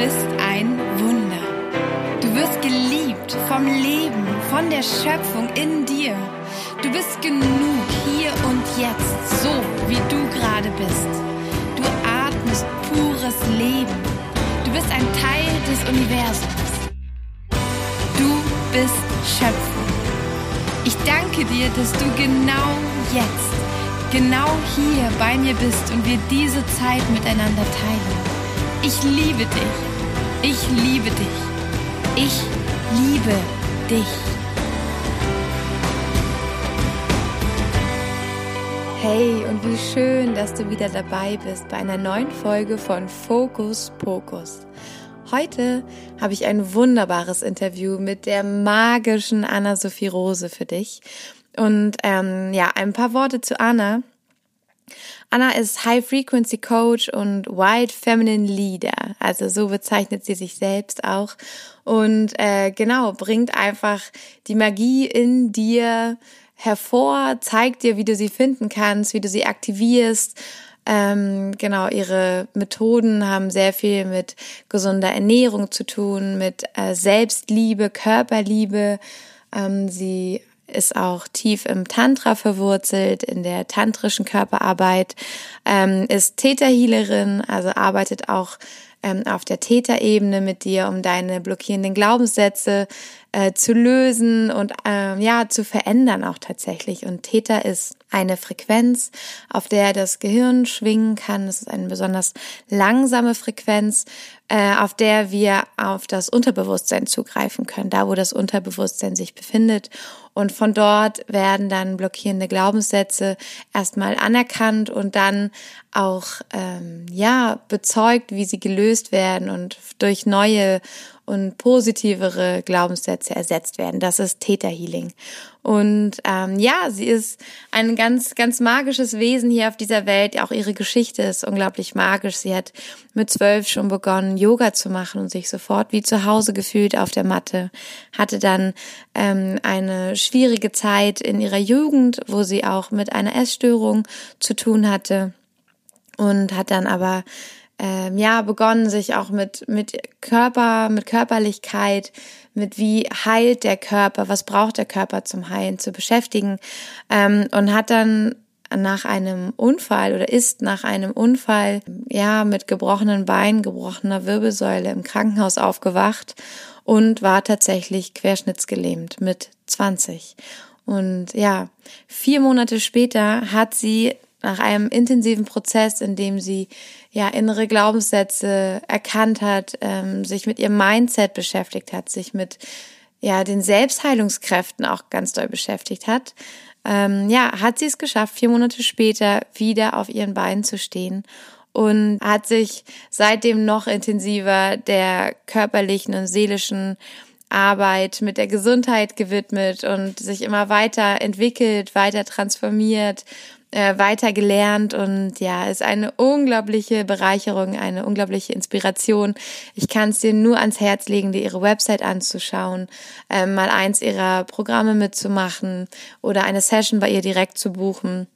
bist ein Wunder. Du wirst geliebt vom Leben, von der Schöpfung in dir. Du bist genug hier und jetzt, so wie du gerade bist. Du atmest pures Leben. Du bist ein Teil des Universums. Du bist Schöpfung. Ich danke dir, dass du genau jetzt, genau hier bei mir bist und wir diese Zeit miteinander teilen. Ich liebe dich. Ich liebe dich. Ich liebe dich. Hey und wie schön, dass du wieder dabei bist bei einer neuen Folge von Fokus Pokus. Heute habe ich ein wunderbares Interview mit der magischen Anna-Sophie Rose für dich. Und ähm, ja, ein paar Worte zu Anna. Anna ist High Frequency Coach und White Feminine Leader. Also so bezeichnet sie sich selbst auch. Und äh, genau, bringt einfach die Magie in dir hervor, zeigt dir, wie du sie finden kannst, wie du sie aktivierst. Ähm, genau, ihre Methoden haben sehr viel mit gesunder Ernährung zu tun, mit äh, Selbstliebe, Körperliebe. Ähm, sie ist auch tief im Tantra verwurzelt, in der tantrischen Körperarbeit, ähm, ist Täterhealerin, also arbeitet auch ähm, auf der Täterebene mit dir, um deine blockierenden Glaubenssätze äh, zu lösen und ähm, ja zu verändern auch tatsächlich. Und Täter ist eine Frequenz, auf der das Gehirn schwingen kann. Es ist eine besonders langsame Frequenz, äh, auf der wir auf das Unterbewusstsein zugreifen können, da wo das Unterbewusstsein sich befindet. Und von dort werden dann blockierende Glaubenssätze erstmal anerkannt und dann auch ähm, ja bezeugt, wie sie gelöst werden und durch neue und positivere Glaubenssätze ersetzt werden. Das ist Täterhealing. Und ähm, ja, sie ist ein ganz, ganz magisches Wesen hier auf dieser Welt. Auch ihre Geschichte ist unglaublich magisch. Sie hat mit zwölf schon begonnen, Yoga zu machen und sich sofort wie zu Hause gefühlt auf der Matte. Hatte dann ähm, eine schwierige Zeit in ihrer Jugend, wo sie auch mit einer Essstörung zu tun hatte und hat dann aber ähm, ja begonnen, sich auch mit mit Körper, mit Körperlichkeit, mit wie heilt der Körper, was braucht der Körper zum Heilen zu beschäftigen ähm, und hat dann nach einem Unfall oder ist nach einem Unfall ja mit gebrochenen Beinen, gebrochener Wirbelsäule im Krankenhaus aufgewacht und war tatsächlich querschnittsgelähmt mit 20. Und ja, vier Monate später hat sie nach einem intensiven Prozess, in dem sie ja innere Glaubenssätze erkannt hat, ähm, sich mit ihrem Mindset beschäftigt hat, sich mit ja den Selbstheilungskräften auch ganz doll beschäftigt hat, ähm, ja hat sie es geschafft, vier Monate später wieder auf ihren Beinen zu stehen und hat sich seitdem noch intensiver der körperlichen und seelischen Arbeit mit der Gesundheit gewidmet und sich immer weiter entwickelt, weiter transformiert äh, weiter gelernt und ja, ist eine unglaubliche Bereicherung, eine unglaubliche Inspiration. Ich kann es dir nur ans Herz legen, dir ihre Website anzuschauen, äh, mal eins ihrer Programme mitzumachen oder eine Session bei ihr direkt zu buchen.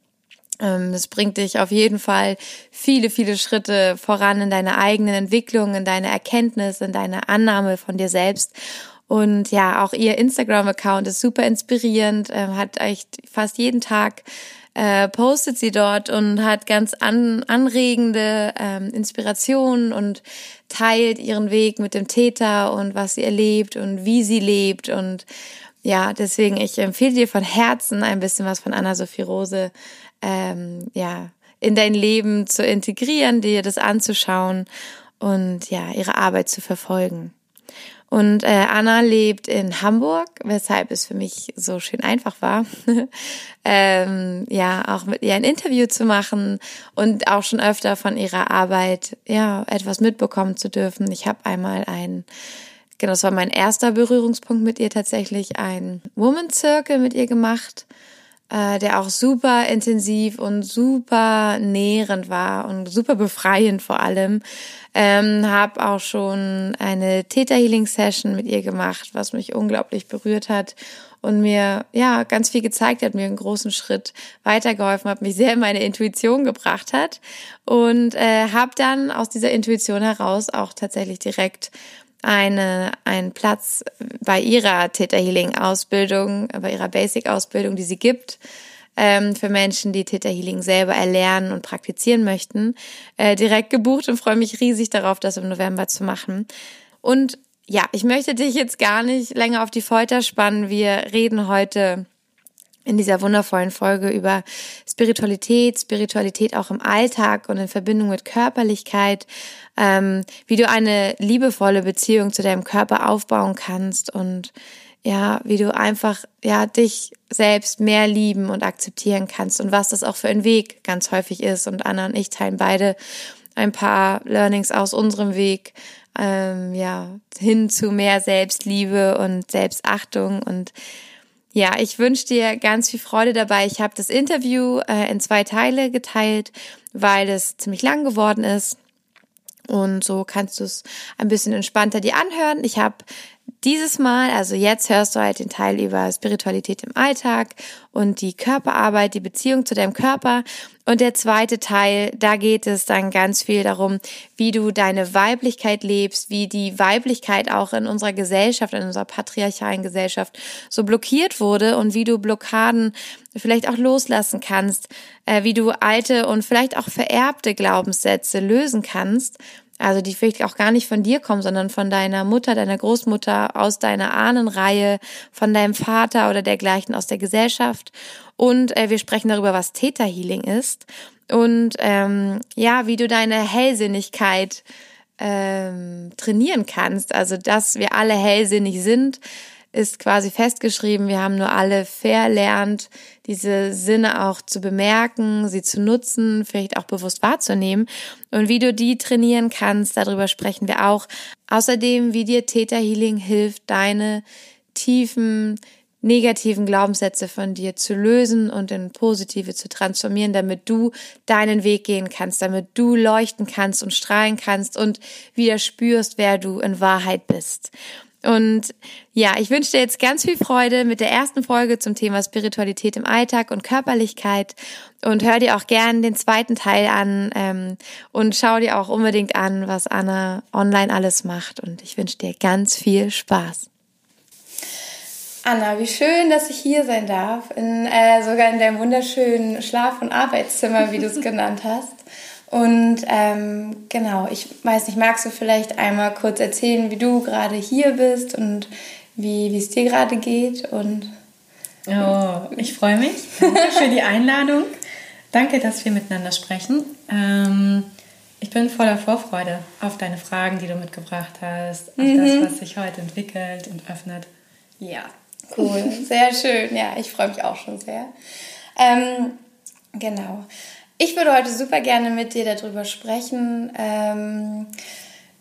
Ähm, das bringt dich auf jeden Fall viele, viele Schritte voran in deiner eigenen Entwicklung, in deine Erkenntnis, in deine Annahme von dir selbst. Und ja, auch ihr Instagram-Account ist super inspirierend, ähm, hat echt fast jeden Tag äh, postet sie dort und hat ganz an, anregende ähm, Inspirationen und teilt ihren Weg mit dem Täter und was sie erlebt und wie sie lebt und ja, deswegen ich empfehle dir von Herzen ein bisschen was von Anna-Sophie Rose ähm, ja in dein Leben zu integrieren, dir das anzuschauen und ja ihre Arbeit zu verfolgen. Und äh, Anna lebt in Hamburg, weshalb es für mich so schön einfach war, ähm, ja, auch mit ihr ein Interview zu machen und auch schon öfter von ihrer Arbeit, ja, etwas mitbekommen zu dürfen. Ich habe einmal ein, genau, das war mein erster Berührungspunkt mit ihr tatsächlich, ein Woman Circle mit ihr gemacht äh, der auch super intensiv und super nährend war und super befreiend vor allem. Ähm, habe auch schon eine Theta Healing Session mit ihr gemacht, was mich unglaublich berührt hat und mir ja ganz viel gezeigt hat, mir einen großen Schritt weitergeholfen hat, mich sehr in meine Intuition gebracht hat und äh, habe dann aus dieser Intuition heraus auch tatsächlich direkt eine, einen Platz bei ihrer Theta Healing Ausbildung, bei ihrer Basic Ausbildung, die sie gibt, ähm, für Menschen, die Theta Healing selber erlernen und praktizieren möchten, äh, direkt gebucht und freue mich riesig darauf, das im November zu machen. Und ja, ich möchte dich jetzt gar nicht länger auf die Folter spannen. Wir reden heute in dieser wundervollen Folge über Spiritualität, Spiritualität auch im Alltag und in Verbindung mit Körperlichkeit, ähm, wie du eine liebevolle Beziehung zu deinem Körper aufbauen kannst und ja, wie du einfach ja dich selbst mehr lieben und akzeptieren kannst und was das auch für ein Weg ganz häufig ist. Und Anna und ich teilen beide ein paar Learnings aus unserem Weg, ähm, ja, hin zu mehr Selbstliebe und Selbstachtung und ja, ich wünsche dir ganz viel Freude dabei. Ich habe das Interview äh, in zwei Teile geteilt, weil es ziemlich lang geworden ist. Und so kannst du es ein bisschen entspannter dir anhören. Ich habe dieses Mal, also jetzt hörst du halt den Teil über Spiritualität im Alltag und die Körperarbeit, die Beziehung zu deinem Körper. Und der zweite Teil, da geht es dann ganz viel darum, wie du deine Weiblichkeit lebst, wie die Weiblichkeit auch in unserer Gesellschaft, in unserer patriarchalen Gesellschaft so blockiert wurde und wie du Blockaden vielleicht auch loslassen kannst, äh, wie du alte und vielleicht auch vererbte Glaubenssätze lösen kannst also die vielleicht auch gar nicht von dir kommen, sondern von deiner Mutter, deiner Großmutter, aus deiner Ahnenreihe, von deinem Vater oder dergleichen aus der Gesellschaft. Und äh, wir sprechen darüber, was Theta Healing ist und ähm, ja, wie du deine Hellsinnigkeit ähm, trainieren kannst. Also dass wir alle hellsinnig sind, ist quasi festgeschrieben. Wir haben nur alle verlernt, diese Sinne auch zu bemerken, sie zu nutzen, vielleicht auch bewusst wahrzunehmen. Und wie du die trainieren kannst, darüber sprechen wir auch. Außerdem, wie dir Theta Healing hilft, deine tiefen negativen Glaubenssätze von dir zu lösen und in positive zu transformieren, damit du deinen Weg gehen kannst, damit du leuchten kannst und strahlen kannst und wieder spürst, wer du in Wahrheit bist. Und ja, ich wünsche dir jetzt ganz viel Freude mit der ersten Folge zum Thema Spiritualität im Alltag und Körperlichkeit und hör dir auch gern den zweiten Teil an ähm, und schau dir auch unbedingt an, was Anna online alles macht. Und ich wünsche dir ganz viel Spaß. Anna, wie schön, dass ich hier sein darf, in, äh, sogar in deinem wunderschönen Schlaf- und Arbeitszimmer, wie du es genannt hast. Und ähm, genau, ich weiß nicht, magst du vielleicht einmal kurz erzählen, wie du gerade hier bist und wie es dir gerade geht? Und oh, ich freue mich. Danke für die Einladung. Danke, dass wir miteinander sprechen. Ähm, ich bin voller Vorfreude auf deine Fragen, die du mitgebracht hast, auf mhm. das, was sich heute entwickelt und öffnet. Ja. Cool, sehr schön. Ja, ich freue mich auch schon sehr. Ähm, genau. Ich würde heute super gerne mit dir darüber sprechen, ähm,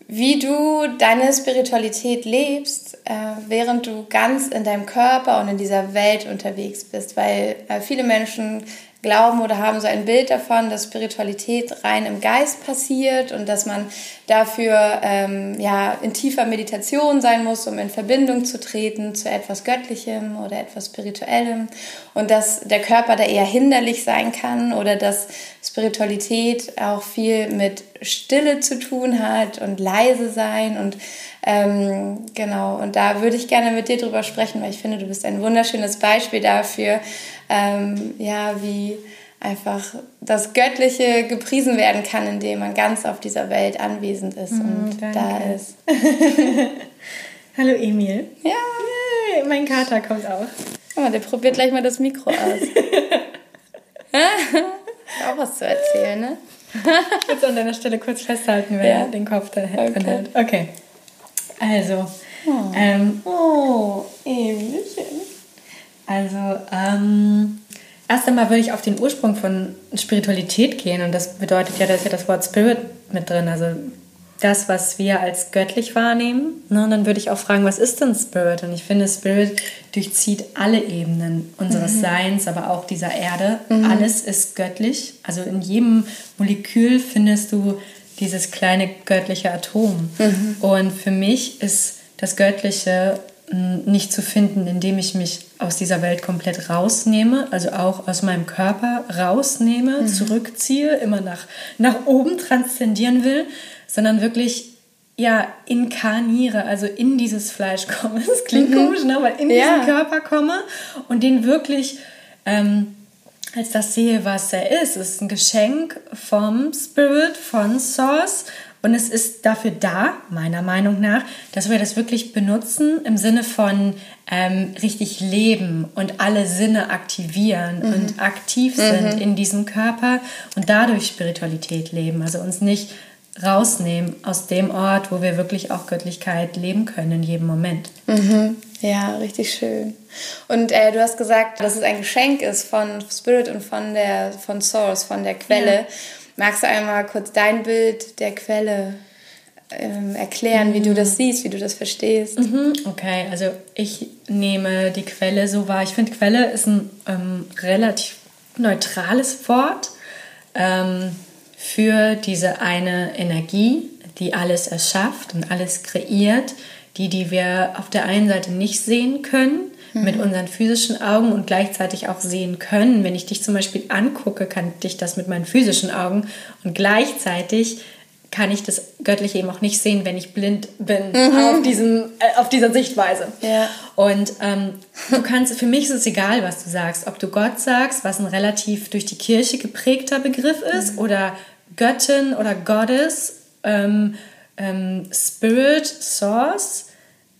wie du deine Spiritualität lebst, äh, während du ganz in deinem Körper und in dieser Welt unterwegs bist, weil äh, viele Menschen glauben oder haben so ein Bild davon, dass Spiritualität rein im Geist passiert und dass man dafür ähm, ja in tiefer Meditation sein muss, um in Verbindung zu treten zu etwas Göttlichem oder etwas Spirituellem. Und dass der Körper da eher hinderlich sein kann oder dass Spiritualität auch viel mit Stille zu tun hat und leise sein und ähm, genau und da würde ich gerne mit dir drüber sprechen, weil ich finde, du bist ein wunderschönes Beispiel dafür, ähm, ja, wie einfach das Göttliche gepriesen werden kann, indem man ganz auf dieser Welt anwesend ist mm, und danke. da ist. Hallo Emil. Ja. Yay, mein Kater kommt auch. Oh, der probiert gleich mal das Mikro aus. auch was zu erzählen, ne? Jetzt an deiner Stelle kurz festhalten, wer ja. den Kopf da okay. hält. Okay. Also. Oh, ähm, oh Emilchen. Also, ähm, erst einmal würde ich auf den Ursprung von Spiritualität gehen und das bedeutet ja, da ist ja das Wort Spirit mit drin, also das, was wir als göttlich wahrnehmen. Ne? Und dann würde ich auch fragen, was ist denn Spirit? Und ich finde, Spirit durchzieht alle Ebenen unseres mhm. Seins, aber auch dieser Erde. Mhm. Alles ist göttlich. Also in jedem Molekül findest du dieses kleine göttliche Atom. Mhm. Und für mich ist das Göttliche nicht zu finden, indem ich mich aus dieser Welt komplett rausnehme, also auch aus meinem Körper rausnehme, mhm. zurückziehe, immer nach, nach oben transzendieren will, sondern wirklich ja inkarniere, also in dieses Fleisch komme. Das klingt mhm. komisch, ne? aber in ja. diesen Körper komme und den wirklich ähm, als das sehe, was er ist. Es ist ein Geschenk vom Spirit, von Source und es ist dafür da, meiner Meinung nach, dass wir das wirklich benutzen im Sinne von ähm, richtig leben und alle Sinne aktivieren mhm. und aktiv sind mhm. in diesem Körper und dadurch Spiritualität leben. Also uns nicht rausnehmen aus dem Ort, wo wir wirklich auch Göttlichkeit leben können in jedem Moment. Mhm. Ja, richtig schön. Und äh, du hast gesagt, dass es ein Geschenk ist von Spirit und von der von Source, von der Quelle. Ja. Magst du einmal kurz dein Bild der Quelle ähm, erklären, mhm. wie du das mhm. siehst, wie du das verstehst? Mhm. Okay, also ich nehme die Quelle so wahr. Ich finde, Quelle ist ein ähm, relativ neutrales Wort ähm, für diese eine Energie, die alles erschafft und alles kreiert, die, die wir auf der einen Seite nicht sehen können mit unseren physischen Augen und gleichzeitig auch sehen können. Wenn ich dich zum Beispiel angucke, kann ich das mit meinen physischen Augen und gleichzeitig kann ich das Göttliche eben auch nicht sehen, wenn ich blind bin mhm. auf, diesem, äh, auf dieser Sichtweise. Ja. Und ähm, du kannst, für mich ist es egal, was du sagst. Ob du Gott sagst, was ein relativ durch die Kirche geprägter Begriff ist, mhm. oder Göttin oder Goddess, ähm, ähm, Spirit, Source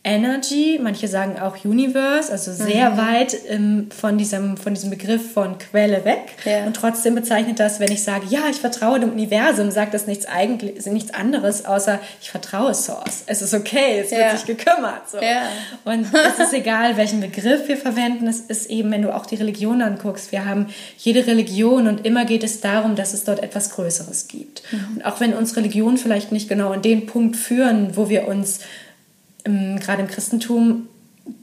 Energy, manche sagen auch Universe, also sehr mhm. weit ähm, von, diesem, von diesem Begriff von Quelle weg. Ja. Und trotzdem bezeichnet das, wenn ich sage, ja, ich vertraue dem Universum, sagt das nichts, eigentlich, nichts anderes, außer ich vertraue Source. Es ist okay, es ja. wird sich gekümmert. So. Ja. Und es ist egal, welchen Begriff wir verwenden. Es ist eben, wenn du auch die Religion anguckst, wir haben jede Religion und immer geht es darum, dass es dort etwas Größeres gibt. Mhm. Und auch wenn uns Religionen vielleicht nicht genau an den Punkt führen, wo wir uns im, gerade im Christentum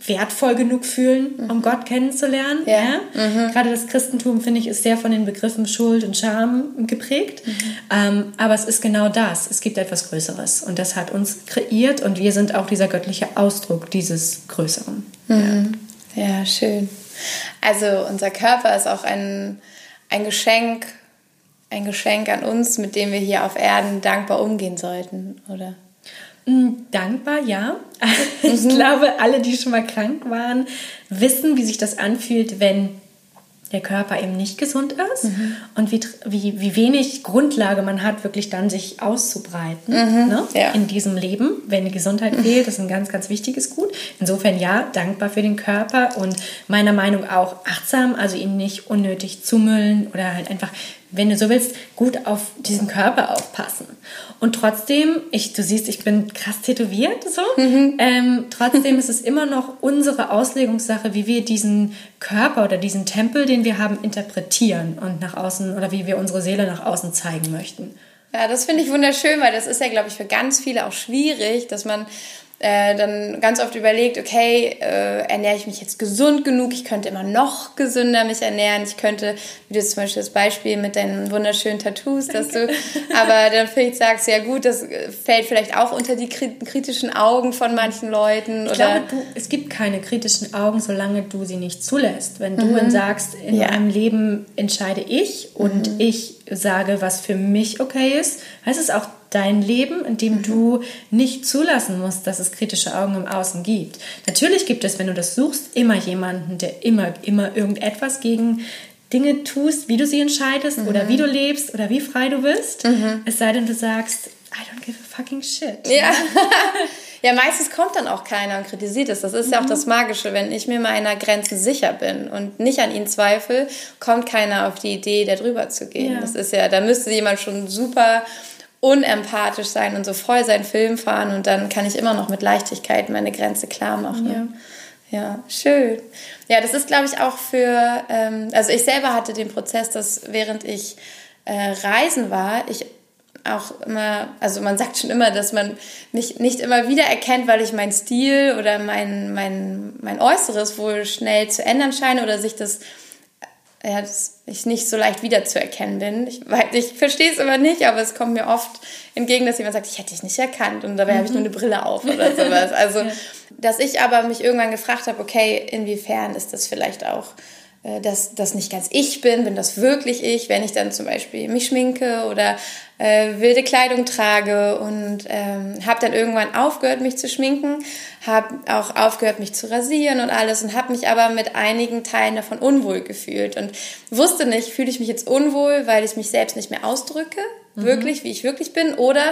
wertvoll genug fühlen, um mhm. Gott kennenzulernen. Ja. ja? Mhm. Gerade das Christentum, finde ich, ist sehr von den Begriffen Schuld und Scham geprägt. Mhm. Ähm, aber es ist genau das. Es gibt etwas Größeres. Und das hat uns kreiert und wir sind auch dieser göttliche Ausdruck dieses Größeren. Mhm. Ja. ja, schön. Also unser Körper ist auch ein, ein Geschenk, ein Geschenk an uns, mit dem wir hier auf Erden dankbar umgehen sollten, oder? Mm, dankbar, ja. Ich mhm. glaube, alle, die schon mal krank waren, wissen, wie sich das anfühlt, wenn der Körper eben nicht gesund ist mhm. und wie, wie, wie wenig Grundlage man hat, wirklich dann sich auszubreiten mhm. ne? ja. in diesem Leben. Wenn die Gesundheit mhm. fehlt, das ist ein ganz, ganz wichtiges Gut. Insofern ja, dankbar für den Körper und meiner Meinung auch achtsam, also ihn nicht unnötig zumüllen oder halt einfach wenn du so willst, gut auf diesen Körper aufpassen. Und trotzdem, ich, du siehst, ich bin krass tätowiert, so. Mhm. Ähm, trotzdem ist es immer noch unsere Auslegungssache, wie wir diesen Körper oder diesen Tempel, den wir haben, interpretieren und nach außen oder wie wir unsere Seele nach außen zeigen möchten. Ja, das finde ich wunderschön, weil das ist ja, glaube ich, für ganz viele auch schwierig, dass man äh, dann ganz oft überlegt, okay, äh, ernähre ich mich jetzt gesund genug? Ich könnte immer noch gesünder mich ernähren. Ich könnte, wie du zum Beispiel das Beispiel mit deinen wunderschönen Tattoos, dass du, aber dann vielleicht sagst, ja gut, das fällt vielleicht auch unter die kritischen Augen von manchen Leuten. Ich glaube, du, es gibt keine kritischen Augen, solange du sie nicht zulässt. Wenn du mhm. sagst, in ja. meinem Leben entscheide ich und mhm. ich sage, was für mich okay ist, heißt es auch dein Leben, in dem mhm. du nicht zulassen musst, dass es kritische Augen im Außen gibt. Natürlich gibt es, wenn du das suchst, immer jemanden, der immer, immer irgendetwas gegen Dinge tust, wie du sie entscheidest mhm. oder wie du lebst oder wie frei du bist. Mhm. Es sei denn, du sagst, I don't give a fucking shit. Ja. ja, meistens kommt dann auch keiner und kritisiert es. Das ist mhm. ja auch mhm. das Magische. Wenn ich mir meiner Grenzen sicher bin und nicht an ihnen zweifle, kommt keiner auf die Idee, da drüber zu gehen. Ja. Das ist ja, da müsste jemand schon super unempathisch sein und so voll seinen Film fahren und dann kann ich immer noch mit Leichtigkeit meine Grenze klar machen. Ja, ja schön. Ja, das ist, glaube ich, auch für, ähm, also ich selber hatte den Prozess, dass während ich äh, reisen war, ich auch immer, also man sagt schon immer, dass man mich nicht immer wieder erkennt, weil ich meinen Stil oder mein, mein, mein Äußeres wohl schnell zu ändern scheine oder sich das ja, dass ich nicht so leicht wiederzuerkennen bin. Ich, ich verstehe es immer nicht, aber es kommt mir oft entgegen, dass jemand sagt, ich hätte dich nicht erkannt und dabei mhm. habe ich nur eine Brille auf oder sowas. Also, ja. dass ich aber mich irgendwann gefragt habe, okay, inwiefern ist das vielleicht auch dass das nicht ganz ich bin, bin das wirklich ich, wenn ich dann zum Beispiel mich schminke oder äh, wilde Kleidung trage und ähm, habe dann irgendwann aufgehört, mich zu schminken, habe auch aufgehört, mich zu rasieren und alles und habe mich aber mit einigen Teilen davon unwohl gefühlt und wusste nicht, fühle ich mich jetzt unwohl, weil ich mich selbst nicht mehr ausdrücke. Wirklich, wie ich wirklich bin, oder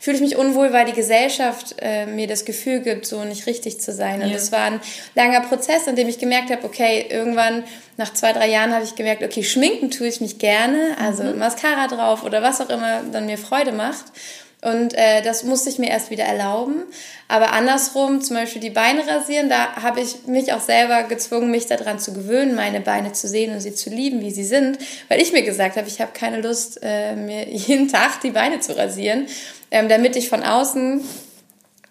fühle ich mich unwohl, weil die Gesellschaft äh, mir das Gefühl gibt, so nicht richtig zu sein. Und ja. das war ein langer Prozess, in dem ich gemerkt habe, okay, irgendwann nach zwei, drei Jahren habe ich gemerkt, okay, schminken tue ich mich gerne, also mhm. Mascara drauf oder was auch immer dann mir Freude macht. Und äh, das musste ich mir erst wieder erlauben. Aber andersrum, zum Beispiel die Beine rasieren, da habe ich mich auch selber gezwungen, mich daran zu gewöhnen, meine Beine zu sehen und sie zu lieben, wie sie sind, weil ich mir gesagt habe, ich habe keine Lust, äh, mir jeden Tag die Beine zu rasieren, ähm, damit ich von außen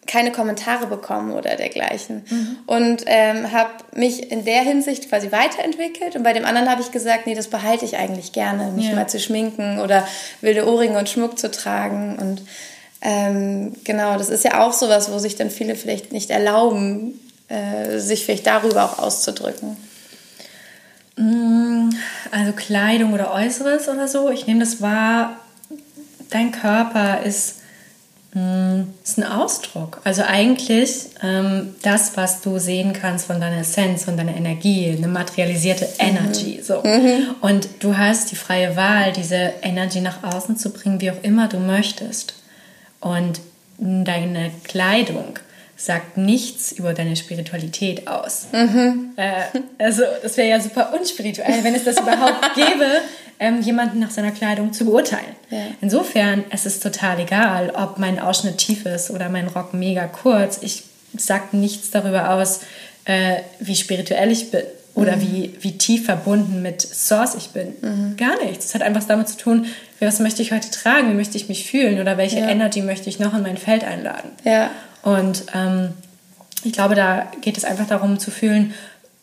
keine Kommentare bekommen oder dergleichen. Mhm. Und ähm, habe mich in der Hinsicht quasi weiterentwickelt. Und bei dem anderen habe ich gesagt, nee, das behalte ich eigentlich gerne, mich ja. mal zu schminken oder wilde Ohrringe und Schmuck zu tragen. Und ähm, genau, das ist ja auch sowas, wo sich dann viele vielleicht nicht erlauben, äh, sich vielleicht darüber auch auszudrücken. Mm, also Kleidung oder Äußeres oder so. Ich nehme das wahr, dein Körper ist ist ein Ausdruck. Also eigentlich ähm, das, was du sehen kannst von deiner Essenz, von deiner Energie, eine materialisierte. Energy. Mhm. So. Mhm. Und du hast die freie Wahl, diese Energy nach außen zu bringen, wie auch immer du möchtest. Und deine Kleidung sagt nichts über deine Spiritualität aus. Mhm. Äh, also das wäre ja super unspirituell, wenn es das überhaupt gäbe, ähm, jemanden nach seiner Kleidung zu beurteilen. Ja. Insofern es ist es total egal, ob mein Ausschnitt tief ist oder mein Rock mega kurz. Ich sage nichts darüber aus, äh, wie spirituell ich bin oder mhm. wie, wie tief verbunden mit Source ich bin. Mhm. Gar nichts. Es hat einfach damit zu tun, was möchte ich heute tragen, wie möchte ich mich fühlen oder welche ja. Energy möchte ich noch in mein Feld einladen. Ja. Und ähm, ich glaube, da geht es einfach darum zu fühlen,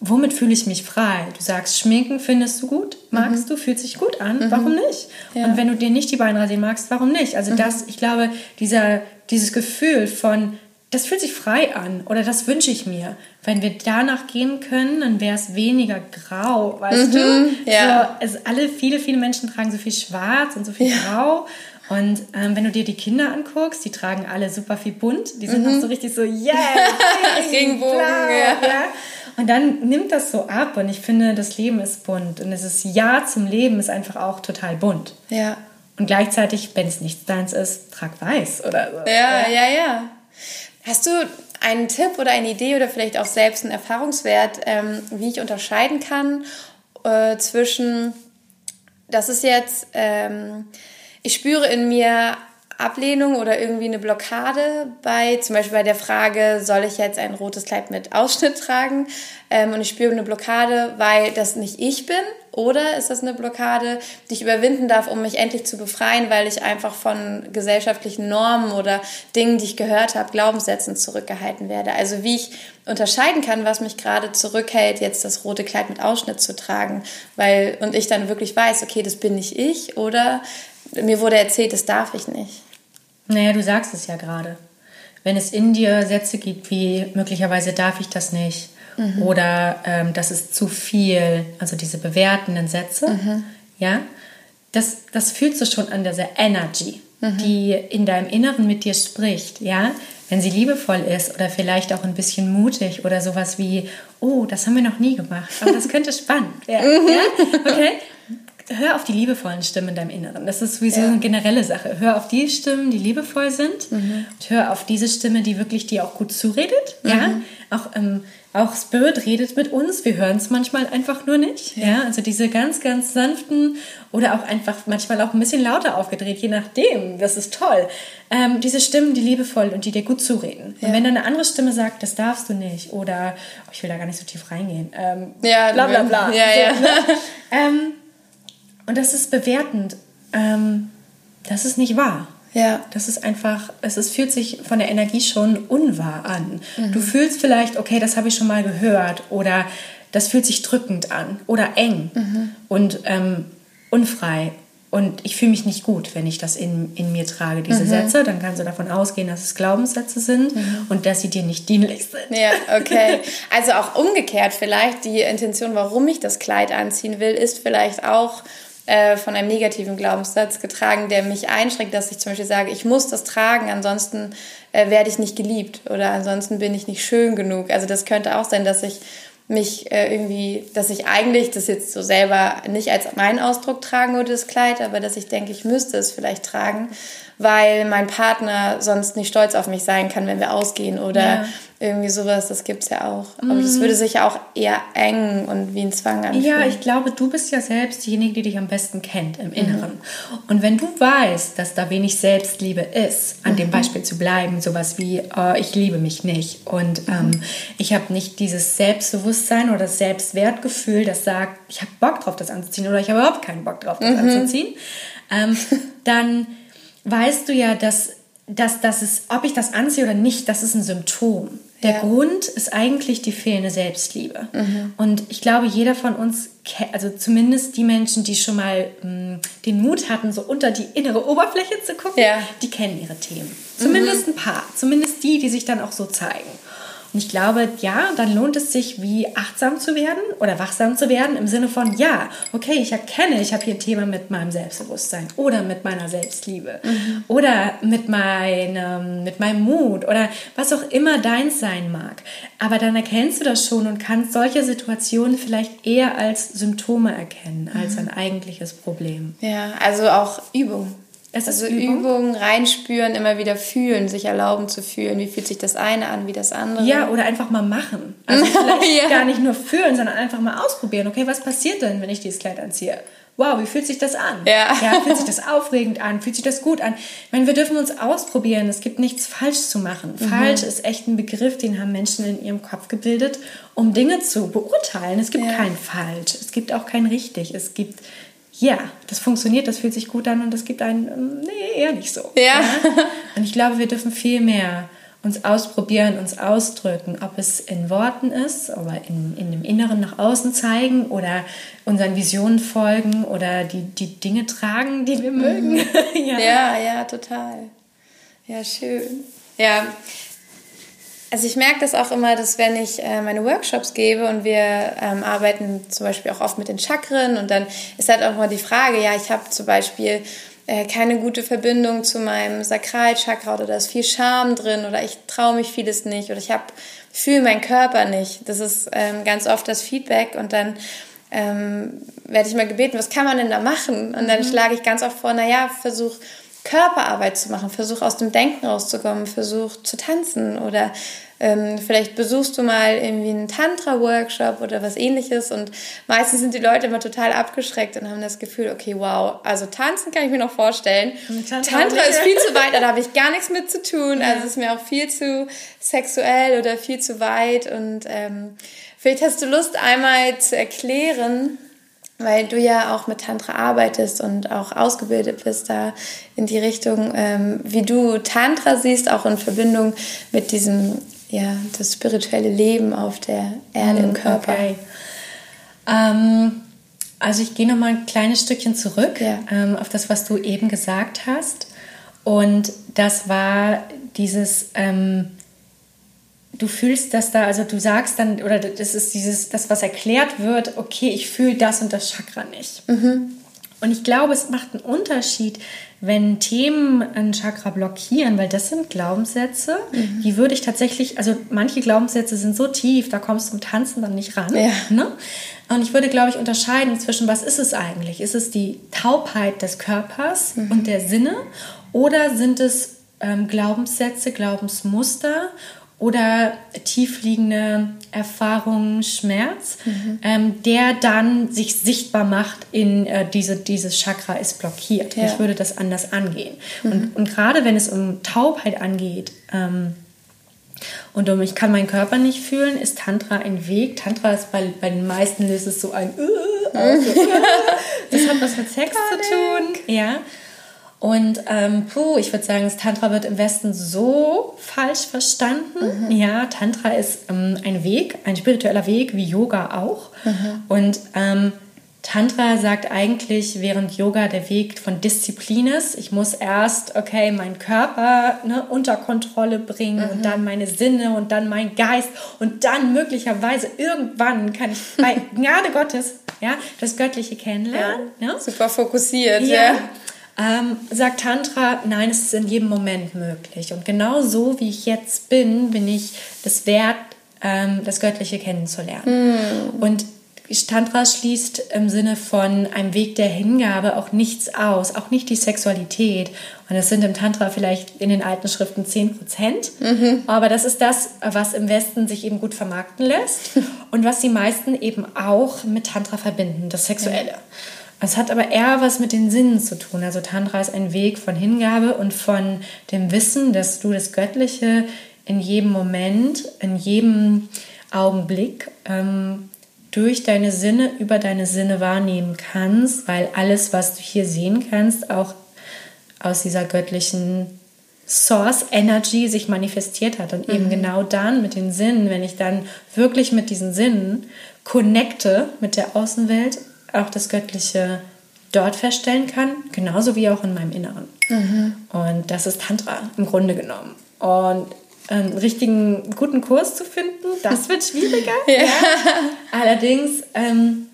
womit fühle ich mich frei? Du sagst, Schminken findest du gut, magst mhm. du, fühlt sich gut an, mhm. warum nicht? Ja. Und wenn du dir nicht die Beine rasieren magst, warum nicht? Also mhm. das, ich glaube, dieser, dieses Gefühl von, das fühlt sich frei an oder das wünsche ich mir. Wenn wir danach gehen können, dann wäre es weniger grau, weißt du? Mhm. Ja. So, es, alle, viele, viele Menschen tragen so viel schwarz und so viel ja. grau und ähm, wenn du dir die Kinder anguckst, die tragen alle super viel bunt. Die sind mhm. noch so richtig so, yeah, Regenbogen, ja. ja. Und dann nimmt das so ab und ich finde, das Leben ist bunt. Und es ist Ja zum Leben ist einfach auch total bunt. Ja. Und gleichzeitig, wenn es nichts deins ist, trag weiß oder so. Ja, ja, ja. Hast du einen Tipp oder eine Idee oder vielleicht auch selbst einen Erfahrungswert, ähm, wie ich unterscheiden kann äh, zwischen, das ist jetzt, ähm, ich spüre in mir Ablehnung oder irgendwie eine Blockade bei, zum Beispiel bei der Frage, soll ich jetzt ein rotes Kleid mit Ausschnitt tragen? Ähm, und ich spüre eine Blockade, weil das nicht ich bin. Oder ist das eine Blockade, die ich überwinden darf, um mich endlich zu befreien, weil ich einfach von gesellschaftlichen Normen oder Dingen, die ich gehört habe, Glaubenssätzen zurückgehalten werde? Also wie ich unterscheiden kann, was mich gerade zurückhält, jetzt das rote Kleid mit Ausschnitt zu tragen, weil und ich dann wirklich weiß, okay, das bin nicht ich oder mir wurde erzählt, das darf ich nicht. Naja, du sagst es ja gerade. Wenn es in dir Sätze gibt wie möglicherweise darf ich das nicht mhm. oder ähm, das ist zu viel, also diese bewertenden Sätze, mhm. ja, das, das fühlst du schon an dieser Energy, mhm. die in deinem Inneren mit dir spricht, ja. Wenn sie liebevoll ist oder vielleicht auch ein bisschen mutig oder sowas wie, oh, das haben wir noch nie gemacht, aber das könnte spannend werden. Ja? Okay? Hör auf die liebevollen Stimmen in deinem Inneren. Das ist sowieso ja. eine generelle Sache. Hör auf die Stimmen, die liebevoll sind. Mhm. Und hör auf diese Stimme, die wirklich dir auch gut zuredet. Mhm. Ja, auch, ähm, auch Spirit redet mit uns. Wir hören es manchmal einfach nur nicht. Ja. ja. also diese ganz, ganz sanften oder auch einfach manchmal auch ein bisschen lauter aufgedreht, je nachdem. Das ist toll. Ähm, diese Stimmen, die liebevoll und die dir gut zureden. Ja. Und wenn dann eine andere Stimme sagt, das darfst du nicht oder oh, ich will da gar nicht so tief reingehen. Ähm, ja, bla bla bla. Ja, so, ja. Ne? und das ist bewertend. Ähm, das ist nicht wahr. Ja. Das ist einfach, es ist, fühlt sich von der Energie schon unwahr an. Mhm. Du fühlst vielleicht, okay, das habe ich schon mal gehört oder das fühlt sich drückend an oder eng und ähm, unfrei. Und ich fühle mich nicht gut, wenn ich das in, in mir trage, diese Mhm. Sätze. Dann kannst du davon ausgehen, dass es Glaubenssätze sind Mhm. und dass sie dir nicht dienlich sind. Ja, okay. Also auch umgekehrt vielleicht die Intention, warum ich das Kleid anziehen will, ist vielleicht auch äh, von einem negativen Glaubenssatz getragen, der mich einschränkt, dass ich zum Beispiel sage, ich muss das tragen, ansonsten äh, werde ich nicht geliebt oder ansonsten bin ich nicht schön genug. Also das könnte auch sein, dass ich mich äh, irgendwie, dass ich eigentlich das jetzt so selber nicht als meinen Ausdruck tragen würde, das Kleid, aber dass ich denke, ich müsste es vielleicht tragen, weil mein Partner sonst nicht stolz auf mich sein kann, wenn wir ausgehen oder Ja. Irgendwie sowas, das gibt's ja auch. Aber das würde sich ja auch eher eng und wie ein Zwang anfühlen. Ja, ich glaube, du bist ja selbst diejenige, die dich am besten kennt im Inneren. Und wenn du weißt, dass da wenig Selbstliebe ist, an dem Beispiel zu bleiben, sowas wie, äh, ich liebe mich nicht und ähm, ich habe nicht dieses Selbstbewusstsein oder das Selbstwertgefühl, das sagt, ich habe Bock drauf, das anzuziehen oder ich habe überhaupt keinen Bock drauf, das anzuziehen, ähm, dann weißt du ja, dass, dass, dass es, ob ich das anziehe oder nicht, das ist ein Symptom. Der Ja. Grund ist eigentlich die fehlende Selbstliebe. Und ich glaube, jeder von uns, also zumindest die Menschen, die schon mal mh, den Mut hatten, so unter die innere Oberfläche zu gucken, Ja. die kennen ihre Themen. Zumindest ein paar. Zumindest die, die sich dann auch so zeigen. Und ich glaube, ja, dann lohnt es sich, wie achtsam zu werden oder wachsam zu werden im Sinne von, ja, okay, ich erkenne, ich habe hier ein Thema mit meinem Selbstbewusstsein oder mit meiner Selbstliebe oder mit meinem, mit meinem Mut oder was auch immer deins sein mag. Aber dann erkennst du das schon und kannst solche Situationen vielleicht eher als Symptome erkennen, als ein eigentliches Problem. Ja, also auch Übung. Es ist also Übung. Übung, reinspüren, immer wieder fühlen, sich erlauben zu fühlen. Wie fühlt sich das eine an, wie das andere? Ja, oder einfach mal machen. Also vielleicht Ja. gar nicht nur fühlen, sondern einfach mal ausprobieren. Okay, was passiert denn, wenn ich dieses Kleid anziehe? Wow, wie fühlt sich das an? Ja. fühlt sich das aufregend an? Fühlt sich das gut an? Ich meine, wir dürfen uns ausprobieren. Es gibt nichts falsch zu machen. Mhm. Falsch ist echt ein Begriff, den haben Menschen in ihrem Kopf gebildet, um Dinge zu beurteilen. Es gibt Ja. kein falsch. Es gibt auch kein richtig. Es gibt, ja, das funktioniert, das fühlt sich gut an und es gibt ein, ähm, nee, eher nicht so. Ja. Und ich glaube, wir dürfen viel mehr uns ausprobieren, uns ausdrücken, ob es in Worten ist, oder in, in dem Inneren nach außen zeigen oder unseren Visionen folgen oder die, die Dinge tragen, die wir mögen. ja. Ja, ja, total. Ja, schön. Ja, also ich merke das auch immer, dass wenn ich äh, meine Workshops gebe und wir ähm, arbeiten zum Beispiel auch oft mit den Chakren und dann ist halt auch mal die Frage, ja, ich habe zum Beispiel äh, keine gute Verbindung zu meinem Sakralchakra oder da ist viel Scham drin oder ich traue mich vieles nicht oder ich habe fühle meinen Körper nicht. Das ist ähm, ganz oft das Feedback und dann ähm, werde ich mal gebeten, was kann man denn da machen? Und dann schlage ich ganz oft vor, naja, versuch Körperarbeit zu machen, versuch aus dem Denken rauszukommen, versuch zu tanzen oder ähm, vielleicht besuchst du mal irgendwie einen Tantra-Workshop oder was ähnliches und meistens sind die Leute immer total abgeschreckt und haben das Gefühl, okay, wow, also tanzen kann ich mir noch vorstellen. Tantra Tantra, ist viel zu weit, da habe ich gar nichts mit zu tun, also es ist mir auch viel zu sexuell oder viel zu weit und ähm, vielleicht hast du Lust einmal zu erklären, weil du ja auch mit Tantra arbeitest und auch ausgebildet bist da in die Richtung, ähm, wie du Tantra siehst, auch in Verbindung mit diesem, ja, das spirituelle Leben auf der Erde im Körper. Okay. Ähm, also ich gehe noch mal ein kleines Stückchen zurück Ja. ähm, auf das, was du eben gesagt hast. Und das war dieses, ähm, du fühlst das da, also du sagst dann, oder das ist dieses, das, was erklärt wird, okay, ich fühle das und das Chakra nicht. Und ich glaube, es macht einen Unterschied, wenn Themen ein Chakra blockieren, weil das sind Glaubenssätze, die würde ich tatsächlich, also manche Glaubenssätze sind so tief, da kommst du im Tanzen dann nicht ran. Ja. Ne? Und ich würde, glaube ich, unterscheiden zwischen, was ist es eigentlich? Ist es die Taubheit des Körpers und der Sinne oder sind es ähm, Glaubenssätze, Glaubensmuster oder tiefliegende Erfahrungen, Schmerz, ähm, der dann sich sichtbar macht in äh, diese, dieses Chakra ist blockiert. Ja. Ich würde das anders angehen. Und, und gerade wenn es um Taubheit angeht, ähm, und um ich kann meinen Körper nicht fühlen, ist Tantra ein Weg. Tantra ist bei, bei den meisten löst es so ein äh, also, äh. Das hat was mit Sex zu tun. Ja. Und ähm, puh, ich würde sagen, das Tantra wird im Westen so falsch verstanden. Mhm. Ja, Tantra ist ähm, ein Weg, ein spiritueller Weg, wie Yoga auch. Mhm. Und ähm, Tantra sagt eigentlich, während Yoga der Weg von Disziplin ist. Ich muss erst, okay, meinen Körper ne, unter Kontrolle bringen mhm. und dann meine Sinne und dann mein Geist und dann möglicherweise irgendwann kann ich bei Gnade Gottes ja, das Göttliche kennenlernen. Ja, ne? Super fokussiert, ja. ja. Ähm, sagt Tantra, nein, es ist in jedem Moment möglich. Und genau so, wie ich jetzt bin, bin ich es wert, ähm, das Göttliche kennenzulernen. Mm. Und Tantra schließt im Sinne von einem Weg der Hingabe auch nichts aus, auch nicht die Sexualität. Und das sind im Tantra vielleicht in den alten Schriften 10 Prozent. Mhm. Aber das ist das, was im Westen sich eben gut vermarkten lässt und was die meisten eben auch mit Tantra verbinden, das Sexuelle. Ja. Es hat aber eher was mit den Sinnen zu tun. Also Tantra ist ein Weg von Hingabe und von dem Wissen, dass du das Göttliche in jedem Moment, in jedem Augenblick ähm, durch deine Sinne, über deine Sinne wahrnehmen kannst, weil alles, was du hier sehen kannst, auch aus dieser göttlichen Source Energy sich manifestiert hat. Und eben mhm. genau dann mit den Sinnen, wenn ich dann wirklich mit diesen Sinnen connecte mit der Außenwelt, auch das Göttliche dort feststellen kann, genauso wie auch in meinem Inneren. Mhm. Und das ist Tantra im Grunde genommen. Und einen richtigen guten Kurs zu finden, das wird schwieriger. ja. Ja. Allerdings ähm,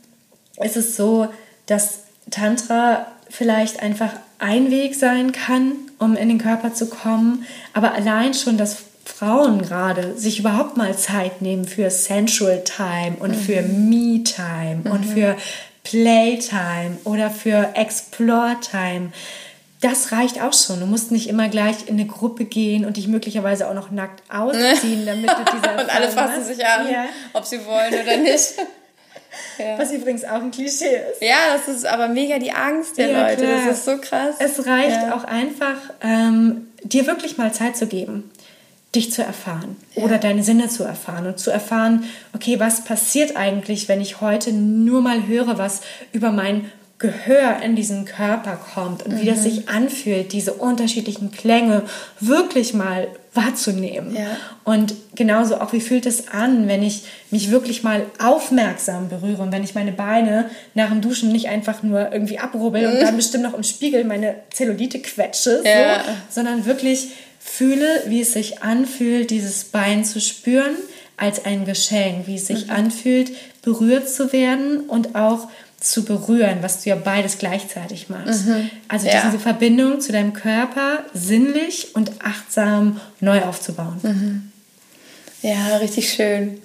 ist es so, dass Tantra vielleicht einfach ein Weg sein kann, um in den Körper zu kommen, aber allein schon, dass Frauen gerade sich überhaupt mal Zeit nehmen für Sensual Time und mhm. für Me Time mhm. und für Playtime oder für Explore Time das reicht auch schon. Du musst nicht immer gleich in eine Gruppe gehen und dich möglicherweise auch noch nackt ausziehen, damit du diese Und alle fassen sich an, ja. ob sie wollen oder nicht. Ja. Was übrigens auch ein Klischee ist. Ja, das ist aber mega die Angst der ja, Leute. Klar. Das ist so krass. Es reicht ja. auch einfach, ähm, dir wirklich mal Zeit zu geben, dich zu erfahren oder deine Sinne zu erfahren und zu erfahren, okay, was passiert eigentlich, wenn ich heute nur mal höre, was über mein Gehör in diesen Körper kommt und mhm. wie das mhm. sich anfühlt, diese unterschiedlichen Klänge wirklich mal wahrzunehmen. Ja. Und genauso auch, wie fühlt es an, wenn ich mich wirklich mal aufmerksam berühre und wenn ich meine Beine nach dem Duschen nicht einfach nur irgendwie abrubbel mhm. und dann bestimmt noch im Spiegel meine Zellulite quetsche, ja. so, sondern wirklich fühle, wie es sich anfühlt, dieses Bein zu spüren als ein Geschenk, wie es sich mhm. anfühlt, berührt zu werden und auch zu berühren, was du ja beides gleichzeitig machst. Mhm. Also ja. diese Verbindung zu deinem Körper sinnlich und achtsam neu aufzubauen. Mhm. Ja, richtig schön.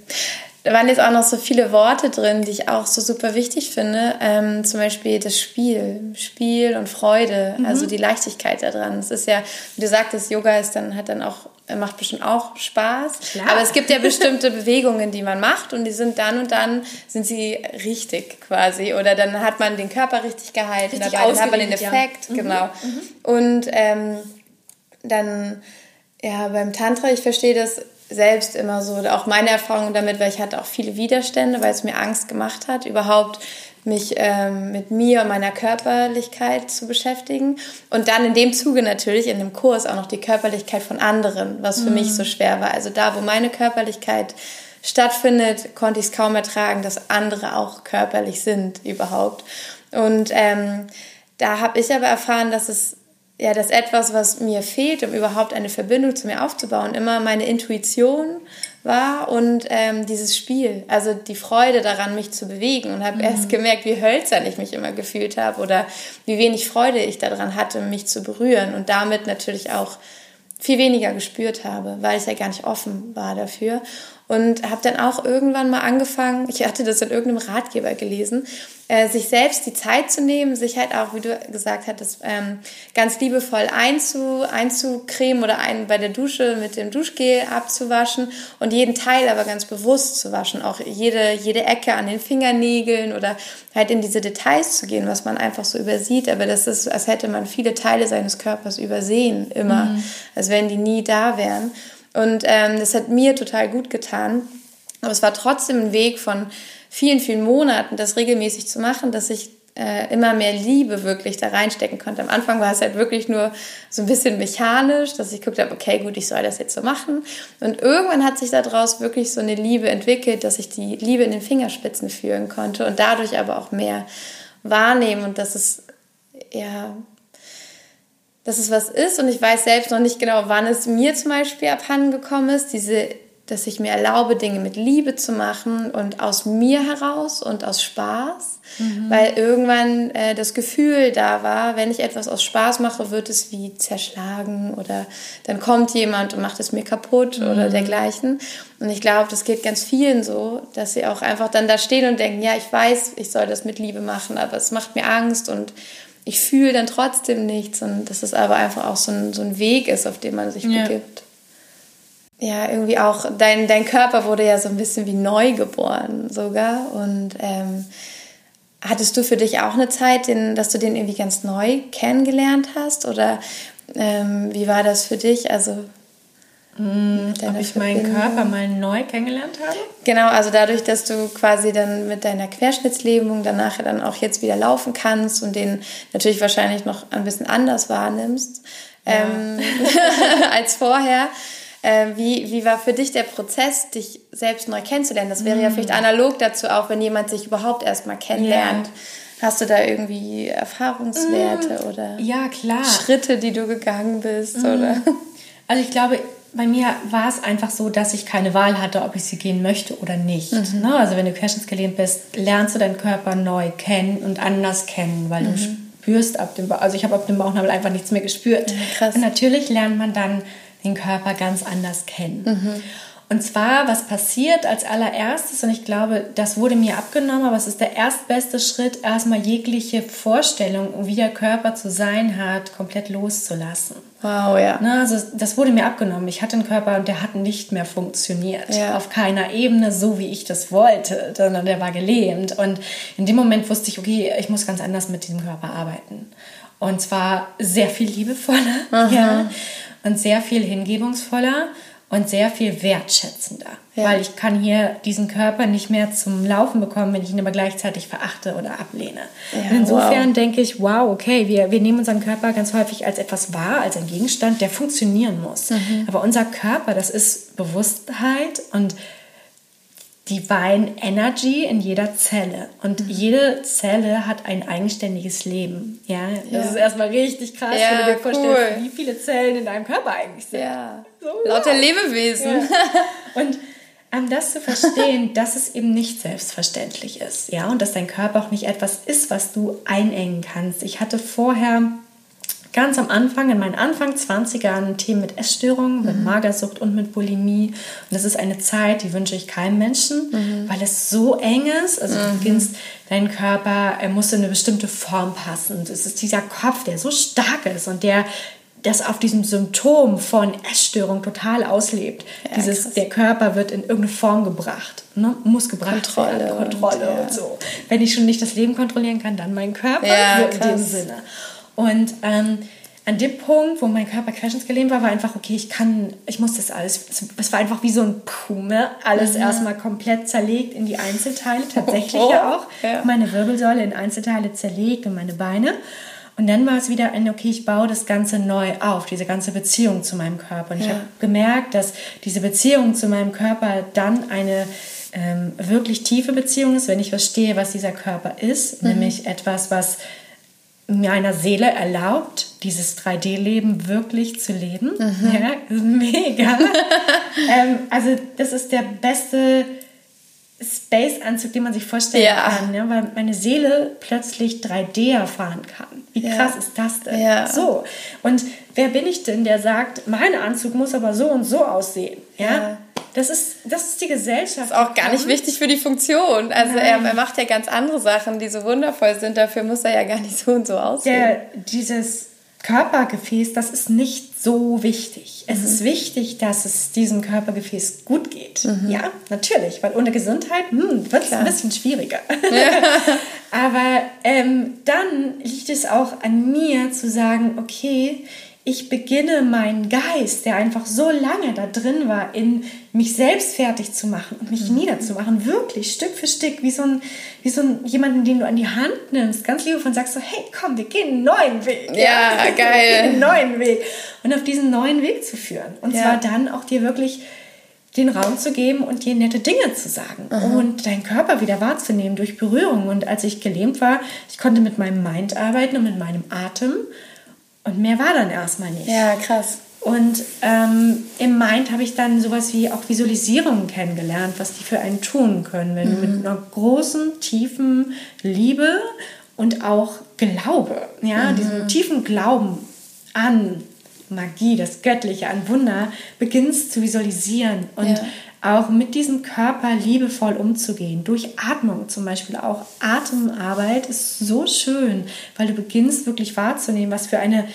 Da waren jetzt auch noch so viele Worte drin, die ich auch so super wichtig finde. Ähm, zum Beispiel das Spiel, Spiel und Freude, mhm. also die Leichtigkeit daran. Es ist ja, wie du sagtest, Yoga ist dann, hat dann auch, macht bestimmt auch Spaß. Klar. Aber es gibt ja bestimmte Bewegungen, die man macht und die sind dann und dann sind sie richtig quasi. Oder dann hat man den Körper richtig gehalten, richtig dabei dann hat man den Effekt, ja. genau. Mhm. mhm. Und ähm, dann, ja, beim Tantra, ich verstehe das selbst immer so, auch meine Erfahrung damit, weil ich hatte auch viele Widerstände, weil es mir Angst gemacht hat, überhaupt mich ähm, mit mir und meiner Körperlichkeit zu beschäftigen. Und dann in dem Zuge natürlich in dem Kurs auch noch die Körperlichkeit von anderen, was für mhm. mich so schwer war. Also da, wo meine Körperlichkeit stattfindet, konnte ich es kaum ertragen, dass andere auch körperlich sind überhaupt. Und ähm, da habe ich aber erfahren, dass es ja, das etwas, was mir fehlt, um überhaupt eine Verbindung zu mir aufzubauen, immer meine Intuition war und ähm, dieses Spiel, also die Freude daran, mich zu bewegen und habe mhm. erst gemerkt, wie hölzern ich mich immer gefühlt habe oder wie wenig Freude ich daran hatte, mich zu berühren und damit natürlich auch viel weniger gespürt habe, weil ich ja gar nicht offen war dafür und habe dann auch irgendwann mal angefangen, ich hatte das in irgendeinem Ratgeber gelesen, äh, sich selbst die Zeit zu nehmen, sich halt auch, wie du gesagt hattest, ähm, ganz liebevoll einzu, einzucremen oder einen bei der Dusche mit dem Duschgel abzuwaschen und jeden Teil aber ganz bewusst zu waschen, auch jede, jede Ecke an den Fingernägeln oder halt in diese Details zu gehen, was man einfach so übersieht, aber das ist, als hätte man viele Teile seines Körpers übersehen, immer, mhm. als wenn die nie da wären. Und ähm, das hat mir total gut getan. Aber es war trotzdem ein Weg von vielen, vielen Monaten, das regelmäßig zu machen, dass ich äh, immer mehr Liebe wirklich da reinstecken konnte. Am Anfang war es halt wirklich nur so ein bisschen mechanisch, dass ich geguckt habe, okay, gut, ich soll das jetzt so machen. Und irgendwann hat sich daraus wirklich so eine Liebe entwickelt, dass ich die Liebe in den Fingerspitzen fühlen konnte und dadurch aber auch mehr wahrnehmen und dass es ja dass es was ist und ich weiß selbst noch nicht genau, wann es mir zum Beispiel abhanden gekommen ist, diese dass ich mir erlaube, Dinge mit Liebe zu machen und aus mir heraus und aus Spaß, mhm. weil irgendwann äh, das Gefühl da war, wenn ich etwas aus Spaß mache, wird es wie zerschlagen oder dann kommt jemand und macht es mir kaputt mhm. oder dergleichen. Und ich glaube, das geht ganz vielen so, dass sie auch einfach dann da stehen und denken, ja, ich weiß, ich soll das mit Liebe machen, aber es macht mir Angst und ich fühle dann trotzdem nichts und dass es aber einfach auch so ein, so ein Weg ist, auf den man sich ja. begibt ja, irgendwie auch, dein, dein Körper wurde ja so ein bisschen wie neu geboren sogar. Und ähm, hattest du für dich auch eine Zeit, den, dass du den irgendwie ganz neu kennengelernt hast? Oder ähm, wie war das für dich? Also, ob ich meinen Körper mal neu kennengelernt habe? Genau, also dadurch, dass du quasi dann mit deiner Querschnittslähmung danach dann auch jetzt wieder laufen kannst und den natürlich wahrscheinlich noch ein bisschen anders wahrnimmst ja. ähm, als vorher. Äh, wie, wie war für dich der Prozess, dich selbst neu kennenzulernen? Das wäre mm. ja vielleicht analog dazu auch, wenn jemand sich überhaupt erst mal kennenlernt. Ja. Hast du da irgendwie Erfahrungswerte mm. oder ja, klar. Schritte, die du gegangen bist? Mm. Oder? Also ich glaube, bei mir war es einfach so, dass ich keine Wahl hatte, ob ich sie gehen möchte oder nicht. Mhm. Ne? Also wenn du querschnittsgelähmt bist, lernst du deinen Körper neu kennen und anders kennen, weil mhm. du spürst ab dem Bauch. Also ich habe ab dem Bauchnabel einfach nichts mehr gespürt. Ja, krass. Und natürlich lernt man dann den Körper ganz anders kennen. Mhm. Und zwar, was passiert als allererstes, und ich glaube, das wurde mir abgenommen, aber es ist der erstbeste Schritt, erstmal jegliche Vorstellung, wie der Körper zu sein hat, komplett loszulassen. Wow, ja. Na, also das wurde mir abgenommen. Ich hatte einen Körper und der hat nicht mehr funktioniert. Ja. Auf keiner Ebene, so wie ich das wollte, sondern der war gelähmt. Und in dem Moment wusste ich, okay, ich muss ganz anders mit diesem Körper arbeiten. Und zwar sehr viel liebevoller. Aha. Ja und sehr viel hingebungsvoller und sehr viel wertschätzender. Ja. Weil ich kann hier diesen Körper nicht mehr zum Laufen bekommen, wenn ich ihn aber gleichzeitig verachte oder ablehne. Ja, insofern wow. denke ich, wow, okay, wir, wir nehmen unseren Körper ganz häufig als etwas wahr, als ein Gegenstand, der funktionieren muss. Mhm. Aber unser Körper, das ist Bewusstheit und Divine Energy in jeder Zelle. Und mhm. jede Zelle hat ein eigenständiges Leben. Ja, das ja. ist erstmal richtig krass, ja, wenn du dir vorstellst, wie viele Zellen in deinem Körper eigentlich sind. Ja. So, Lauter wow. Lebewesen. Ja. Und um das zu verstehen, dass es eben nicht selbstverständlich ist. Ja, und dass dein Körper auch nicht etwas ist, was du einengen kannst. Ich hatte vorher ganz am Anfang, in meinen Anfang 20ern, Themen mit Essstörungen, mhm. mit Magersucht und mit Bulimie. Und das ist eine Zeit, die wünsche ich keinem Menschen, mhm. weil es so eng ist. Also du mhm. beginnst, dein Körper, er muss in eine bestimmte Form passen. Und es ist dieser Kopf, der so stark ist und der das auf diesem Symptom von Essstörung total auslebt. Ja, Dieses, der Körper wird in irgendeine Form gebracht, ne? muss gebracht Kontrolle werden, Kontrolle und, und, so. Wenn ich schon nicht das Leben kontrollieren kann, dann mein Körper, ja, in dem Sinne. Und ähm, an dem Punkt, wo mein Körper querschnittsgelähmt war, war einfach, okay, ich kann, ich muss das alles, es war einfach wie so ein Pume, alles mhm. erstmal komplett zerlegt in die Einzelteile, tatsächlich oh, ja auch. Ja. Meine Wirbelsäule in Einzelteile zerlegt und meine Beine. Und dann war es wieder ein, okay, ich baue das Ganze neu auf, diese ganze Beziehung zu meinem Körper. Und ja. ich habe gemerkt, dass diese Beziehung zu meinem Körper dann eine ähm, wirklich tiefe Beziehung ist, wenn ich verstehe, was dieser Körper ist, mhm. nämlich etwas, was meiner Seele erlaubt, dieses 3D-Leben wirklich zu leben. Mhm. Ja, mega. ähm, also das ist der beste Space-Anzug, den man sich vorstellen ja. kann, ja, weil meine Seele plötzlich 3D erfahren kann. Wie krass ja. ist das denn? Ja. So. Und wer bin ich denn, der sagt, mein Anzug muss aber so und so aussehen? Ja. Das ist, das ist die Gesellschaft. Das ist auch gar nicht wichtig für die Funktion. Also er, er, macht ja ganz andere Sachen, die so wundervoll sind. Dafür muss er ja gar nicht so und so aussehen. Der, dieses Körpergefäß, das ist nicht so wichtig. Es mhm. ist wichtig, dass es diesem Körpergefäß gut geht. Mhm. Ja, natürlich, weil ohne Gesundheit hm, wird es ein bisschen schwieriger. Ja. Aber ähm, dann liegt es auch an mir zu sagen, okay, ich beginne meinen Geist, der einfach so lange da drin war, in mich selbst fertig zu machen und mich mhm. niederzumachen, wirklich Stück für Stück, wie so ein, wie so ein jemanden, den du an die Hand nimmst, ganz liebevoll und sagst so, hey, komm, wir gehen einen neuen Weg. Ja, ja geil. einen neuen Weg. Und auf diesen neuen Weg zu führen. Und ja. zwar dann auch dir wirklich den Raum zu geben und dir nette Dinge zu sagen Aha. und deinen Körper wieder wahrzunehmen durch Berührung. Und als ich gelähmt war, ich konnte mit meinem Mind arbeiten und mit meinem Atem und mehr war dann erstmal nicht. Ja, krass. Und ähm, im Mind habe ich dann sowas wie auch Visualisierungen kennengelernt, was die für einen tun können, wenn mhm. du mit einer großen, tiefen Liebe und auch Glaube, ja, mhm. diesem tiefen Glauben an Magie, das Göttliche, an Wunder, beginnst zu visualisieren und ja auch mit diesem Körper liebevoll umzugehen. Durch Atmung zum Beispiel auch. Atemarbeit ist so schön, weil du beginnst wirklich wahrzunehmen, was für eine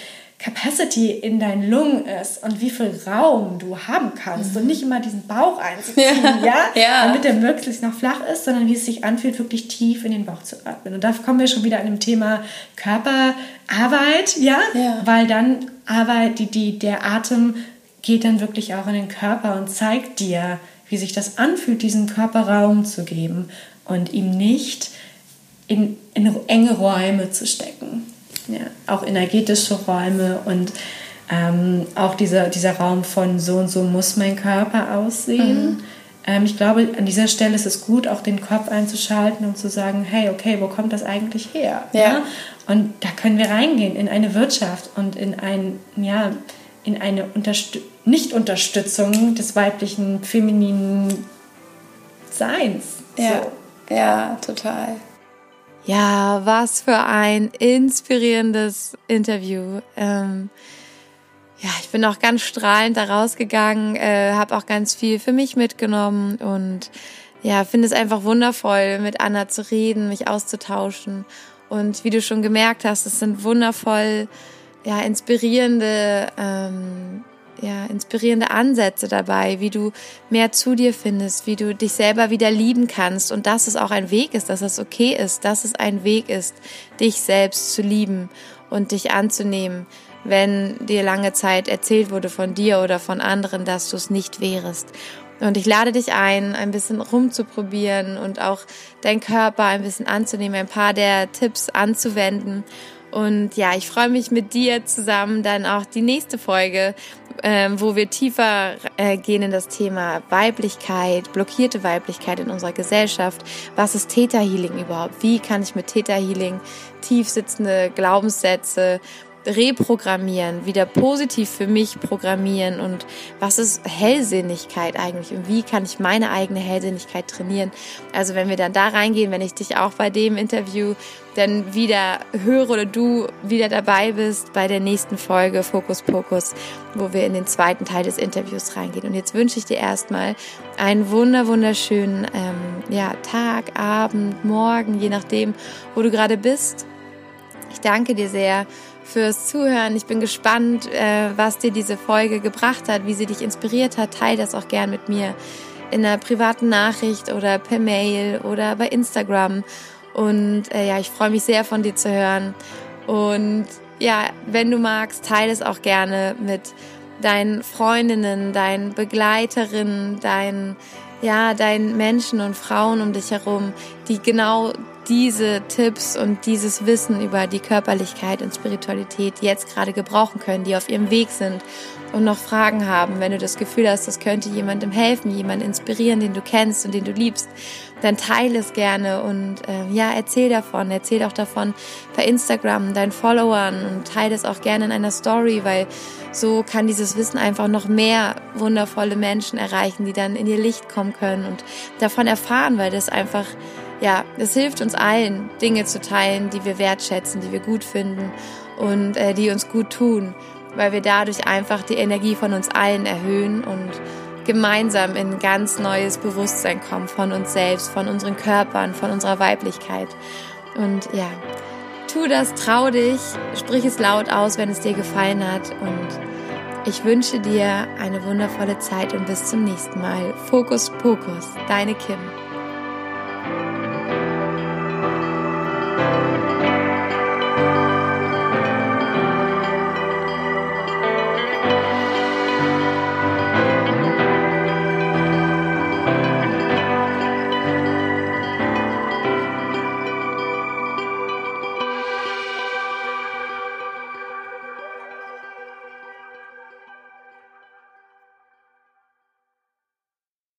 Capacity in deinen Lungen ist und wie viel Raum du haben kannst mhm. und nicht immer diesen Bauch einzuziehen, ja, ja? ja, damit der möglichst noch flach ist, sondern wie es sich anfühlt, wirklich tief in den Bauch zu atmen. Und da kommen wir schon wieder an dem Thema Körperarbeit, ja, ja. weil dann Arbeit, die, die, der Atem geht dann wirklich auch in den Körper und zeigt dir, wie sich das anfühlt, diesem Körper Raum zu geben und ihm nicht in, in enge Räume zu stecken. Ja, auch energetische Räume und ähm, auch dieser, dieser Raum von so und so muss mein Körper aussehen. Mhm. Ähm, ich glaube, an dieser Stelle ist es gut, auch den Kopf einzuschalten und zu sagen, hey, okay, wo kommt das eigentlich her? Ja. ja? Und da können wir reingehen in eine Wirtschaft und in ein, ja, in eine Unterstützung nicht-Unterstützung des weiblichen, femininen Seins. Ja, so. ja, total. Ja, was für ein inspirierendes Interview. Ähm, ja, ich bin auch ganz strahlend da rausgegangen, äh, habe auch ganz viel für mich mitgenommen und ja, finde es einfach wundervoll, mit Anna zu reden, mich auszutauschen. Und wie du schon gemerkt hast, es sind wundervoll, ja, inspirierende ähm, ja, inspirierende Ansätze dabei, wie du mehr zu dir findest, wie du dich selber wieder lieben kannst und dass es auch ein Weg ist, dass es okay ist, dass es ein Weg ist, dich selbst zu lieben und dich anzunehmen, wenn dir lange Zeit erzählt wurde von dir oder von anderen, dass du es nicht wärest. Und ich lade dich ein, ein bisschen rumzuprobieren und auch deinen Körper ein bisschen anzunehmen, ein paar der Tipps anzuwenden und ja, ich freue mich mit dir zusammen dann auch die nächste Folge, ähm, wo wir tiefer äh, gehen in das Thema Weiblichkeit, blockierte Weiblichkeit in unserer Gesellschaft. Was ist Theta Healing überhaupt? Wie kann ich mit Theta Healing tief sitzende Glaubenssätze reprogrammieren, wieder positiv für mich programmieren und was ist Hellsinnigkeit eigentlich und wie kann ich meine eigene Hellsinnigkeit trainieren. Also wenn wir dann da reingehen, wenn ich dich auch bei dem Interview dann wieder höre oder du wieder dabei bist bei der nächsten Folge Fokus Pokus, wo wir in den zweiten Teil des Interviews reingehen. Und jetzt wünsche ich dir erstmal einen wunder wunderschönen ähm, ja, Tag, Abend, Morgen, je nachdem, wo du gerade bist. Ich danke dir sehr fürs Zuhören. Ich bin gespannt, äh, was dir diese Folge gebracht hat, wie sie dich inspiriert hat. Teil das auch gern mit mir in einer privaten Nachricht oder per Mail oder bei Instagram. Und äh, ja, ich freue mich sehr von dir zu hören. Und ja, wenn du magst, teile es auch gerne mit deinen Freundinnen, deinen Begleiterinnen, deinen ja, deinen Menschen und Frauen um dich herum, die genau diese Tipps und dieses Wissen über die Körperlichkeit und Spiritualität jetzt gerade gebrauchen können, die auf ihrem Weg sind und noch Fragen haben, wenn du das Gefühl hast, das könnte jemandem helfen, jemanden inspirieren, den du kennst und den du liebst, dann teile es gerne und äh, ja, erzähl davon, erzähl auch davon per Instagram deinen Followern und teile es auch gerne in einer Story, weil so kann dieses Wissen einfach noch mehr wundervolle Menschen erreichen, die dann in ihr Licht kommen können und davon erfahren, weil das einfach ja, es hilft uns allen, Dinge zu teilen, die wir wertschätzen, die wir gut finden und äh, die uns gut tun, weil wir dadurch einfach die Energie von uns allen erhöhen und gemeinsam in ganz neues Bewusstsein kommen von uns selbst, von unseren Körpern, von unserer Weiblichkeit. Und ja, tu das, trau dich, sprich es laut aus, wenn es dir gefallen hat und ich wünsche dir eine wundervolle Zeit und bis zum nächsten Mal. Fokus Pokus, deine Kim.